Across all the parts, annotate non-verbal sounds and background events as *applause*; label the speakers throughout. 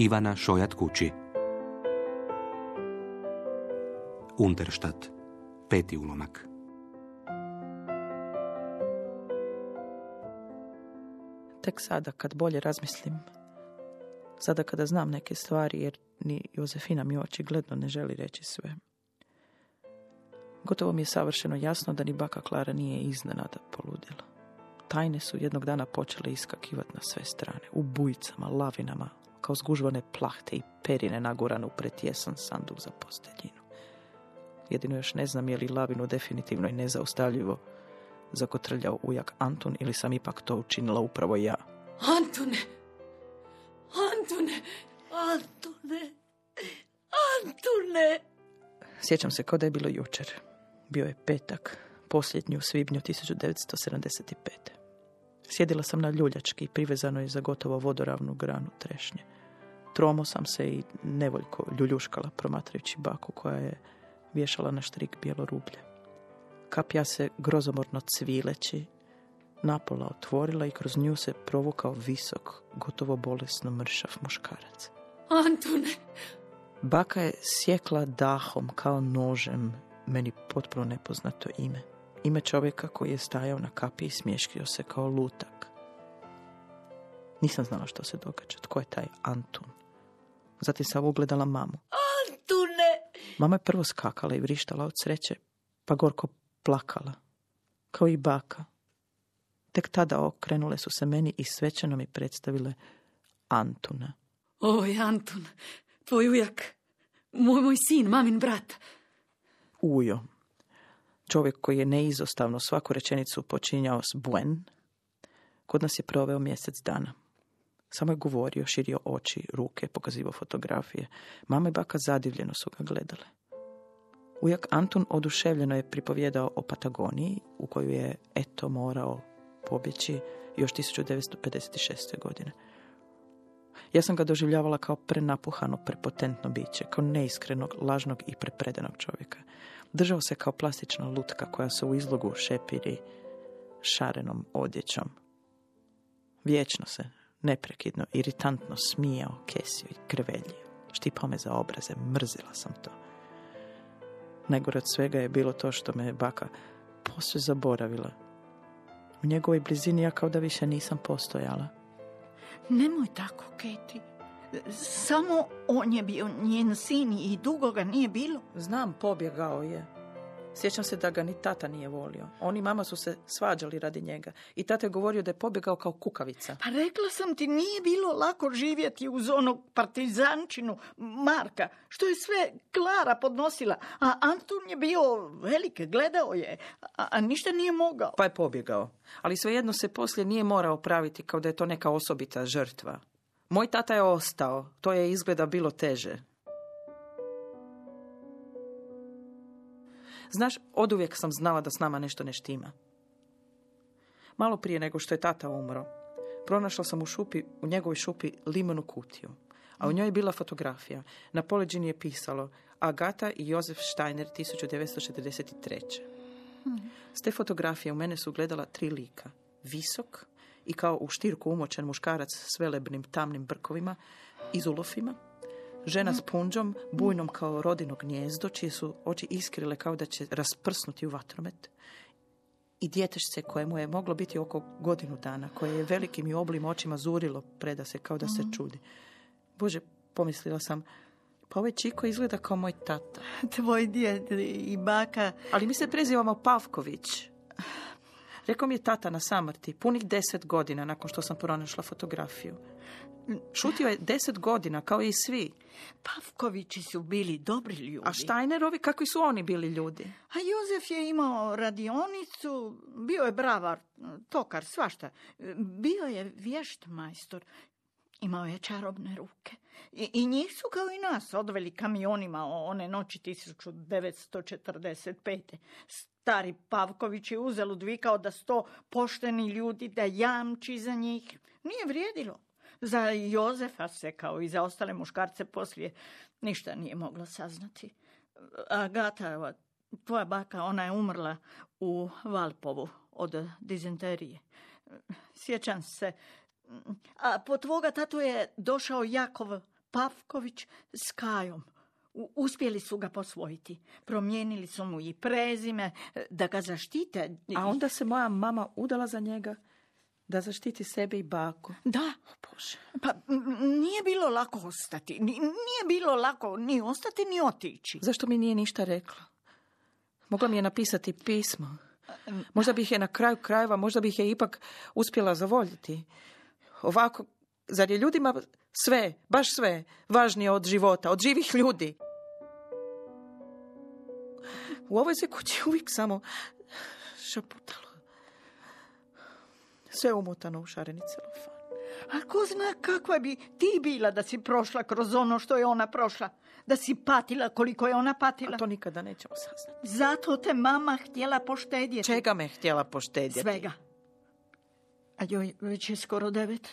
Speaker 1: Ivana Šojat kući. Unterštat. Peti ulomak.
Speaker 2: Tek sada, kad bolje razmislim, sada kada znam neke stvari, jer ni Jozefina mi očigledno ne želi reći sve. Gotovo mi je savršeno jasno da ni baka Klara nije iznenada poludila. Tajne su jednog dana počele iskakivati na sve strane, u bujicama, lavinama, kao zgužvane plahte i perine nagurane u pretjesan sanduk za posteljinu. Jedino još ne znam je li lavinu definitivno i nezaustavljivo zakotrljao ujak Antun ili sam ipak to učinila upravo ja.
Speaker 3: Antune! Antune! Antune! Antune!
Speaker 2: Sjećam se kao da je bilo jučer. Bio je petak, posljednji u svibnju 1975. Sjedila sam na ljuljački, privezano je za gotovo vodoravnu granu trešnje. Tromo sam se i nevoljko ljuljuškala promatrajući baku koja je vješala na štrik bijelo rublje. Kapja se grozomorno cvileći, napola otvorila i kroz nju se provukao visok, gotovo bolesno mršav muškarac.
Speaker 3: Antune!
Speaker 2: Baka je sjekla dahom kao nožem meni potpuno nepoznato ime. Ime čovjeka koji je stajao na kapi i smješkio se kao lutak. Nisam znala što se događa. Tko je taj Antun? Zatim sam ugledala mamu.
Speaker 3: Antune!
Speaker 2: Mama je prvo skakala i vrištala od sreće, pa gorko plakala. Kao i baka. Tek tada okrenule su se meni i svećano mi predstavile Antuna.
Speaker 3: Oj, Antun, tvoj ujak, moj, moj sin, mamin brat.
Speaker 2: Ujo. Čovjek koji je neizostavno svaku rečenicu počinjao s buen, kod nas je proveo mjesec dana. Samo je govorio, širio oči, ruke, pokazivao fotografije. Mama i baka zadivljeno su ga gledale. Ujak Antun oduševljeno je pripovjedao o Patagoniji, u koju je eto morao pobjeći još 1956. godine. Ja sam ga doživljavala kao prenapuhano, prepotentno biće, kao neiskrenog, lažnog i prepredenog čovjeka. Držao se kao plastična lutka koja se u izlogu šepiri šarenom odjećom. Vječno se, neprekidno, iritantno smijao, kesio i krveljio. Štipao me za obraze, mrzila sam to. Najgore od svega je bilo to što me baka posve zaboravila. U njegovoj blizini ja kao da više nisam postojala.
Speaker 4: Nemoj tako, Keti. Samo on je bio njen sin i dugo ga nije bilo.
Speaker 2: Znam, pobjegao je. Sjećam se da ga ni tata nije volio. On i mama su se svađali radi njega. I tata je govorio da je pobjegao kao kukavica.
Speaker 4: Pa rekla sam ti, nije bilo lako živjeti uz onog partizančinu Marka, što je sve Klara podnosila. A Antun je bio velik, gledao je, a, a ništa nije mogao.
Speaker 2: Pa je pobjegao. Ali svejedno se poslije nije morao praviti kao da je to neka osobita žrtva. Moj tata je ostao. To je izgleda bilo teže. Znaš, oduvijek sam znala da s nama nešto ne štima. Malo prije nego što je tata umro, pronašla sam u šupi, u njegovoj šupi limenu kutiju, a u njoj je bila fotografija. Na poleđini je pisalo Agata i Jozef Steiner 1943. S te fotografije u mene su gledala tri lika. Visok i kao u štirku umočen muškarac s velebnim tamnim brkovima, izulofima, Žena s punđom, bujnom kao rodino gnjezdo, čije su oči iskrile kao da će rasprsnuti u vatromet. I djetešce kojemu je moglo biti oko godinu dana, koje je velikim i oblim očima zurilo preda se kao da se čudi. Bože, pomislila sam, pa ovaj čiko izgleda kao moj tata. *laughs*
Speaker 4: Tvoj djed i baka...
Speaker 2: Ali mi se prezivamo Pavković. Rekao mi je tata na samrti, punih deset godina nakon što sam pronašla fotografiju. Šutio je deset godina, kao i svi.
Speaker 4: Pavkovići su bili dobri ljudi.
Speaker 2: A Steinerovi, kakvi su oni bili ljudi?
Speaker 4: A Jozef je imao radionicu, bio je bravar, tokar, svašta. Bio je vješt majstor. Imao je čarobne ruke. I, I njih su kao i nas odveli kamionima one noći 1945. Stari Pavković je uzalud vikao da sto pošteni ljudi da jamči za njih. Nije vrijedilo. Za Jozefa se, kao i za ostale muškarce poslije, ništa nije moglo saznati. Agata, tvoja baka, ona je umrla u Valpovu od dizenterije. Sjećam se. A po tvoga tatu je došao Jakov Pavković s Kajom. Uspjeli su ga posvojiti. Promijenili su mu i prezime e, da ga zaštite.
Speaker 2: A onda se moja mama udala za njega da zaštiti sebe i baku.
Speaker 4: Da,
Speaker 2: Bože.
Speaker 4: pa nije bilo lako ostati. Ni- Nije bilo lako ni ostati ni otići.
Speaker 2: Zašto mi nije ništa rekla? Mogla mi je napisati pismo. Možda bih je na kraju krajeva, možda bih je ipak uspjela zavoljiti. Ovako, zar je ljudima sve, baš sve, važnije od života, od živih ljudi? U ovoj se kući uvijek samo šaputalo. Sve umotano u šareni celofan.
Speaker 4: A ko zna kakva bi ti bila da si prošla kroz ono što je ona prošla? Da si patila koliko je ona patila?
Speaker 2: A to nikada nećemo saznati.
Speaker 4: Zato te mama htjela poštedjeti.
Speaker 2: Čega me htjela poštedjeti?
Speaker 4: Svega. A joj, već je skoro devet.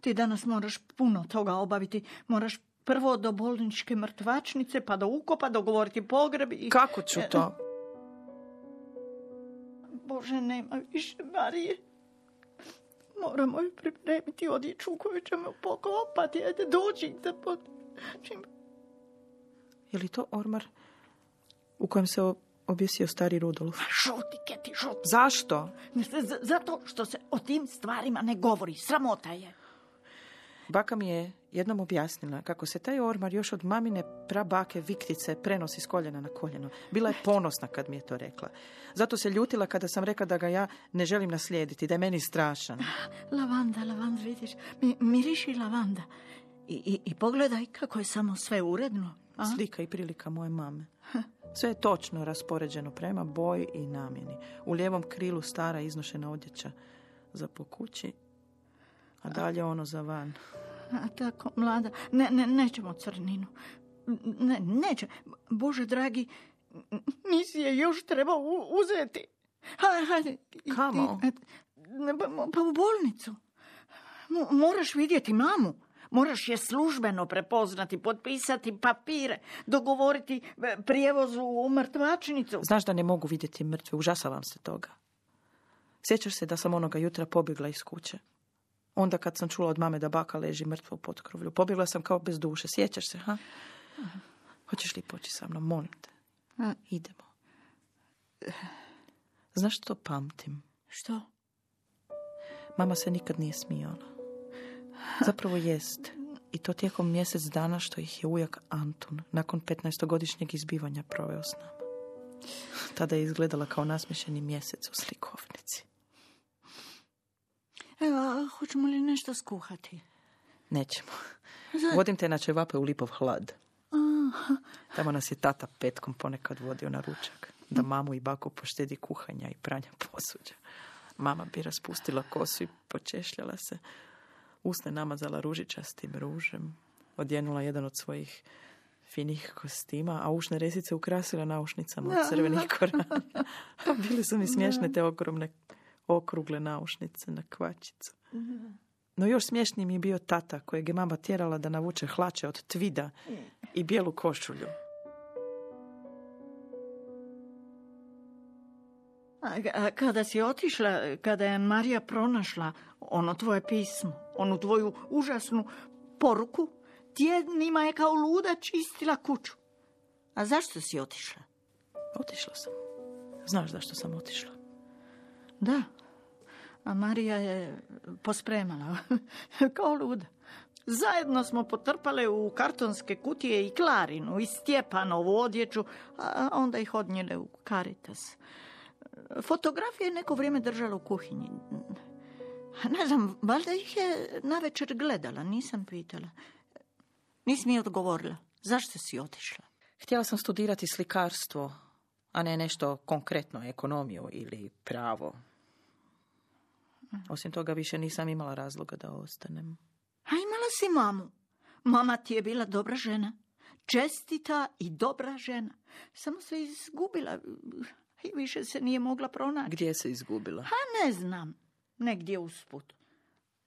Speaker 4: Ti danas moraš puno toga obaviti. Moraš prvo do bolničke mrtvačnice, pa do ukopa, dogovoriti pogreb i...
Speaker 2: Kako ću to?
Speaker 4: Bože, nema više Marije. Moramo joj pripremiti odjeću u koju ćemo pokopati. Ajde, dođi da pod... Čim-
Speaker 2: Je li to ormar u kojem se objesio stari Rudolf?
Speaker 4: Šuti, Keti, šuti.
Speaker 2: Zašto?
Speaker 4: Z- Zato što se o tim stvarima ne govori. Sramota je.
Speaker 2: Baka mi je jednom objasnila kako se taj ormar još od mamine prabake Viktice prenosi s koljena na koljeno. Bila je ponosna kad mi je to rekla. Zato se ljutila kada sam rekla da ga ja ne želim naslijediti, da je meni strašan.
Speaker 4: Lavanda, lavanda, vidiš, mi, miriši lavanda. I, i, I pogledaj kako je samo sve uredno. A?
Speaker 2: Slika i prilika moje mame. Sve je točno raspoređeno prema boji i namjeni. U lijevom krilu stara iznošena odjeća za po kući, a dalje ono za van.
Speaker 4: A tako, mlada, ne, ne, nećemo crninu. Ne, neće. Bože dragi, nisi je još trebao u- uzeti. Hajde, hajde.
Speaker 2: Kamo?
Speaker 4: Pa, pa u bolnicu. Mo- Moraš vidjeti mamu. Moraš je službeno prepoznati, potpisati papire, dogovoriti e, prijevoz u mrtvačnicu.
Speaker 2: Znaš da ne mogu vidjeti mrtve, užasavam se toga. Sjećaš se da sam onoga jutra pobjegla iz kuće? Onda kad sam čula od mame da baka leži mrtva u potkrovlju. Pobjegla sam kao bez duše. Sjećaš se, ha? Hoćeš li poći sa mnom? Molim te.
Speaker 4: A,
Speaker 2: Idemo. Znaš što pamtim?
Speaker 4: Što?
Speaker 2: Mama se nikad nije smijala. Zapravo jest. I to tijekom mjesec dana što ih je ujak Antun nakon 15-godišnjeg izbivanja proveo s nama. Tada je izgledala kao nasmješeni mjesec u slikovnici.
Speaker 4: Evo, hoćemo li nešto skuhati?
Speaker 2: Nećemo. Vodim te na čevape u Lipov hlad. Tamo nas je tata petkom ponekad vodio na ručak. Da mamu i baku poštedi kuhanja i pranja posuđa. Mama bi raspustila kosu i počešljala se. Usne namazala ružičastim ružem. Odjenula jedan od svojih finih kostima, a ušne resice ukrasila naušnicama od crvenih koranja. A *laughs* bili su mi smiješne te ogromne okrugle naušnice na kvačicu. No još smješniji mi je bio tata kojeg je mama tjerala da navuče hlače od tvida i bijelu košulju.
Speaker 4: A kada si otišla, kada je Marija pronašla ono tvoje pismo, onu tvoju užasnu poruku, tjednima je kao luda čistila kuću. A zašto si otišla?
Speaker 2: Otišla sam. Znaš zašto sam otišla?
Speaker 4: Da, a Marija je pospremala, *laughs* kao luda. Zajedno smo potrpale u kartonske kutije i Klarinu i Stjepanovu odjeću, a onda ih odnijele u Caritas. Fotografije je neko vrijeme držala u kuhinji. Ne znam, valjda ih je navečer gledala, nisam pitala. Nisi mi odgovorila. Zašto si otišla?
Speaker 2: Htjela sam studirati slikarstvo, a ne nešto konkretno, ekonomiju ili pravo. Osim toga više nisam imala razloga da ostanem.
Speaker 4: A imala si mamu. Mama ti je bila dobra žena. Čestita i dobra žena. Samo se izgubila i više se nije mogla pronaći.
Speaker 2: Gdje se izgubila?
Speaker 4: A ne znam. Negdje usput.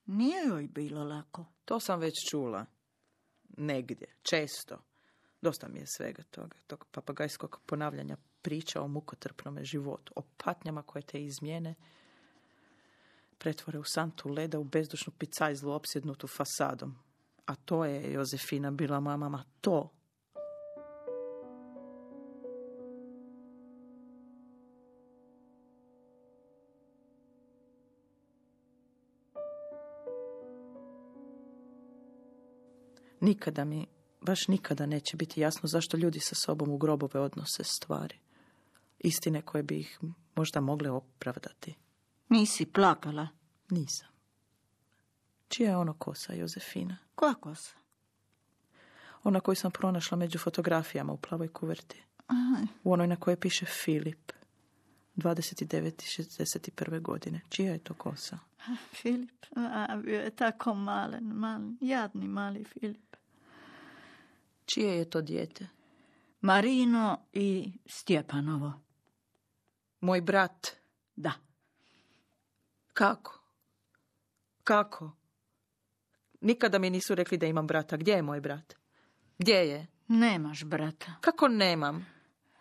Speaker 4: Nije joj bilo lako.
Speaker 2: To sam već čula. Negdje, često. Dosta mi je svega toga, tog papagajskog ponavljanja priča o mukotrpnome životu, o patnjama koje te izmijene, pretvore u santu leda u bezdušnu picajzlu opsjednutu fasadom. A to je Jozefina bila mama. To. Nikada mi, baš nikada neće biti jasno zašto ljudi sa sobom u grobove odnose stvari. Istine koje bi ih možda mogle opravdati.
Speaker 4: Nisi plakala.
Speaker 2: Nisam. Čija je ono kosa, Jozefina?
Speaker 4: Koja kosa?
Speaker 2: Ona koju sam pronašla među fotografijama u plavoj kuverti.
Speaker 4: Aha,
Speaker 2: U onoj na kojoj piše Filip. 29.61. godine. Čija je to kosa?
Speaker 4: Filip, a, bio je tako malen, malen, jadni mali Filip.
Speaker 2: Čije je to dijete?
Speaker 4: Marino i Stjepanovo.
Speaker 2: Moj brat.
Speaker 4: Da.
Speaker 2: Kako? Kako? Nikada mi nisu rekli da imam brata. Gdje je moj brat? Gdje je?
Speaker 4: Nemaš brata.
Speaker 2: Kako nemam?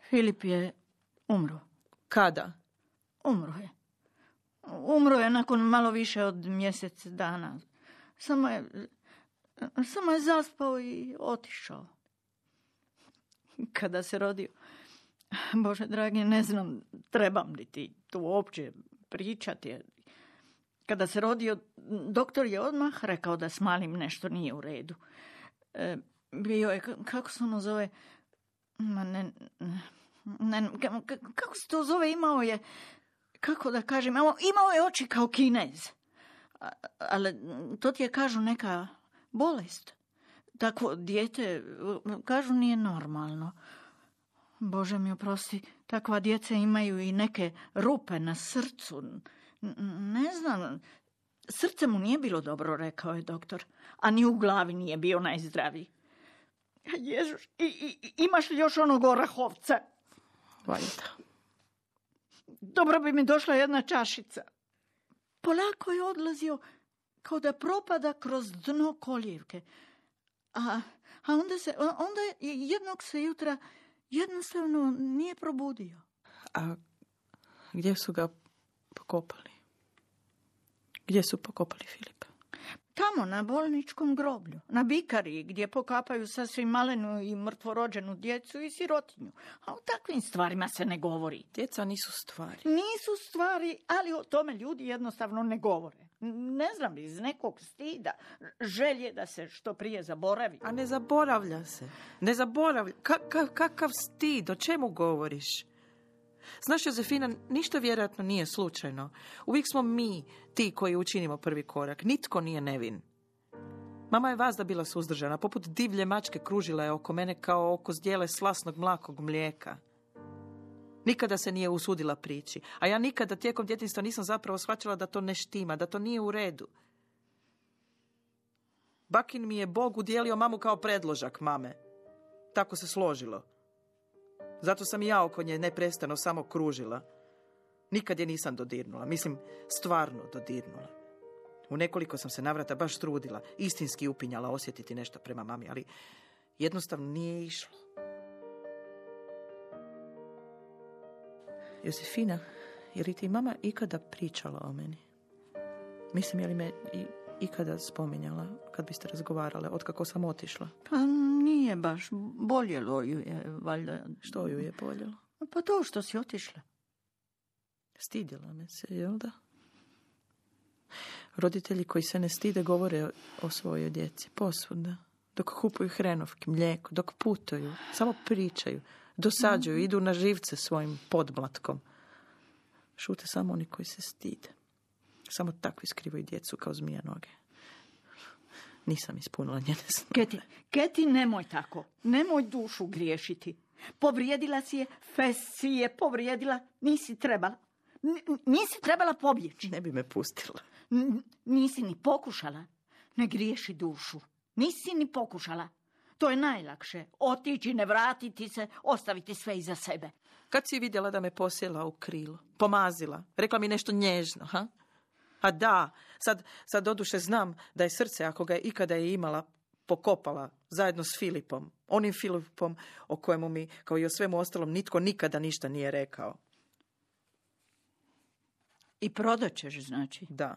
Speaker 4: Filip je umro.
Speaker 2: Kada?
Speaker 4: Umro je. Umro je nakon malo više od mjesec dana. Samo je, samo je zaspao i otišao. Kada se rodio, Bože dragi, ne znam, trebam li ti tu uopće pričati. Kada se rodio, doktor je odmah rekao da s malim nešto nije u redu. E, bio je, kako se ono zove, ma ne, ka- kako se to zove, imao je, kako da kažem, imao, je oči kao kinez. Ali to ti je, kažu, neka bolest. Takvo dijete, kažu, nije normalno. Bože mi oprosti, takva djeca imaju i neke rupe na srcu. Ne znam, srce mu nije bilo dobro, rekao je doktor, a ni u glavi nije bio najzdraviji. Ježuš, i, i- i- imaš li još onog orahovca?
Speaker 2: Valjda.
Speaker 4: Dobro bi mi došla jedna čašica. Polako je odlazio kao da propada kroz dno koljevke. A, a onda, se, onda je jednog se jutra jednostavno nije probudio.
Speaker 2: A gdje su ga pokopali? Gdje su pokopali Filipa?
Speaker 4: Tamo na bolničkom groblju, na Bikariji, gdje pokapaju sasvim malenu i mrtvorođenu djecu i sirotinju. A o takvim stvarima se ne govori.
Speaker 2: Djeca nisu stvari.
Speaker 4: Nisu stvari, ali o tome ljudi jednostavno ne govore. Ne znam, iz nekog stida, želje da se što prije zaboravi.
Speaker 2: A ne zaboravlja se. Ne zaboravlja. Ka- ka- kakav stid, o čemu govoriš? Znaš, Jozefina, ništa vjerojatno nije slučajno. Uvijek smo mi ti koji učinimo prvi korak. Nitko nije nevin. Mama je vazda bila suzdržana, poput divlje mačke kružila je oko mene kao oko zdjele slasnog mlakog mlijeka. Nikada se nije usudila prići, a ja nikada tijekom djetinstva nisam zapravo shvaćala da to ne štima, da to nije u redu. Bakin mi je Bog udjelio mamu kao predložak mame. Tako se složilo. Zato sam i ja oko nje neprestano samo kružila. Nikad je nisam dodirnula, mislim stvarno dodirnula. U nekoliko sam se navrata baš trudila, istinski upinjala osjetiti nešto prema mami, ali jednostavno nije išlo. Josefina, je li ti mama ikada pričala o meni? Mislim, je li me ikada spominjala kad biste razgovarale, otkako sam otišla?
Speaker 4: Pa nije baš, boljelo ju je, valjda.
Speaker 2: Što ju je boljelo?
Speaker 4: Pa to što si otišla.
Speaker 2: Stidjela me se, jel da? Roditelji koji se ne stide govore o svojoj djeci posvuda. Dok kupuju hrenovke, mlijeko, dok putuju, samo pričaju, dosađuju, idu na živce svojim podmlatkom. Šute samo oni koji se stide. Samo takvi skrivaju djecu kao zmija noge. Nisam ispunila njene snove.
Speaker 4: Keti, Keti, nemoj tako. Nemoj dušu griješiti. Povrijedila si je, fes si je povrijedila, nisi trebala. N- nisi trebala pobjeći.
Speaker 2: Ne bi me pustila.
Speaker 4: N- nisi ni pokušala. Ne griješi dušu. Nisi ni pokušala. To je najlakše. Otići, ne vratiti se, ostaviti sve iza sebe.
Speaker 2: Kad si vidjela da me posjela u krilo? Pomazila? Rekla mi nešto nježno, ha? A da, sad, sad doduše znam da je srce, ako ga je ikada je imala, pokopala zajedno s Filipom. Onim Filipom o kojemu mi, kao i o svemu ostalom, nitko nikada ništa nije rekao.
Speaker 4: I prodat ćeš, znači.
Speaker 2: Da.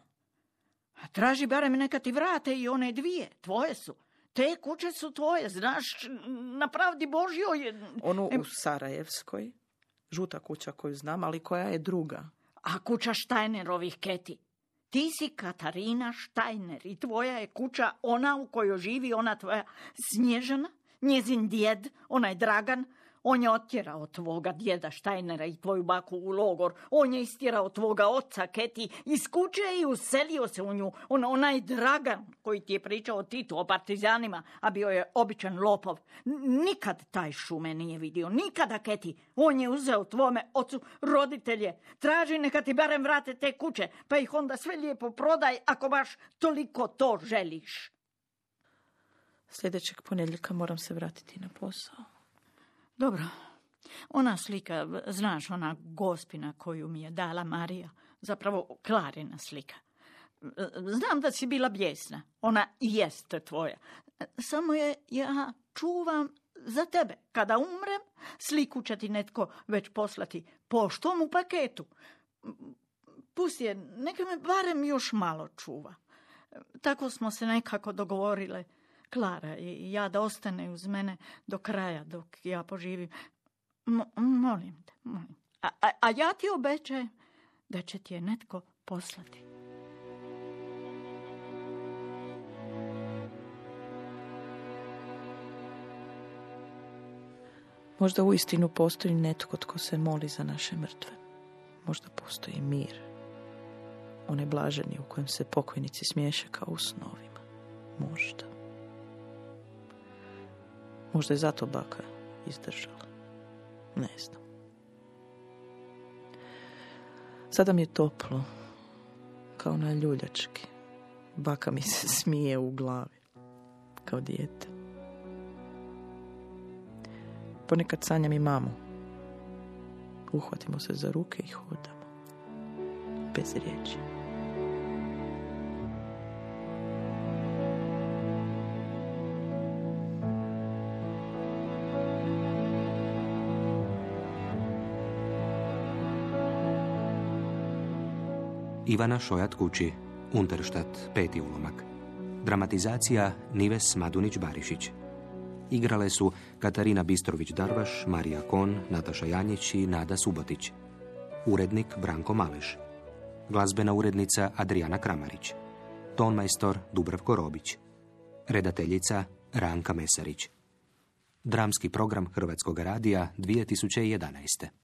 Speaker 4: A traži barem neka ti vrate i one dvije. Tvoje su. Te kuće su tvoje, znaš, na pravdi Božjoj.
Speaker 2: Onu
Speaker 4: Em,
Speaker 2: u Sarajevskoj, žuta kuća koju znam, ali koja je druga.
Speaker 4: A kuća Štajnerovih keti. Ti si Katarina Štajner i tvoja je kuća ona u kojoj živi ona tvoja Snježana, njezin djed, onaj Dragan. On je otjerao tvoga djeda Štajnera i tvoju baku u logor. On je istjerao tvoga oca Keti iz kuće i uselio se u nju. On, onaj Dragan koji ti je pričao o Titu, o partizanima, a bio je običan lopov. Nikad taj šume nije vidio, nikada Keti. On je uzeo tvome ocu roditelje. Traži neka ti barem vrate te kuće, pa ih onda sve lijepo prodaj ako baš toliko to želiš.
Speaker 2: Sljedećeg ponedjeljka moram se vratiti na posao.
Speaker 4: Dobro. Ona slika, znaš, ona gospina koju mi je dala Marija, zapravo Klarina slika. Znam da si bila bijesna. Ona i jest tvoja. Samo je ja čuvam za tebe. Kada umrem, sliku će ti netko već poslati poštom u paketu. Pusti je, neka me barem još malo čuva. Tako smo se nekako dogovorile. Klara i ja da ostane uz mene do kraja dok ja poživim. Mo- molim te, molim. A, ja ti obećajem da će ti je netko poslati.
Speaker 2: Možda u istinu postoji netko tko se moli za naše mrtve. Možda postoji mir. Onaj blaženi u kojem se pokojnici smiješe kao u snovima. Možda. Možda je zato baka izdržala. Ne znam. Sada mi je toplo, kao na ljuljački. Baka mi se *laughs* smije u glavi, kao dijete. Ponekad sanjam i mamu. Uhvatimo se za ruke i hodamo. Bez riječi.
Speaker 1: Ivana Šojat kući, Unterštat, peti ulomak. Dramatizacija Nives Madunić-Barišić. Igrale su Katarina Bistrović-Darvaš, Marija Kon, Nataša Janjić i Nada Subotić. Urednik Branko Maleš. Glazbena urednica Adriana Kramarić. Tonmajstor Dubravko Robić. Redateljica Ranka Mesarić. Dramski program Hrvatskog radija 2011.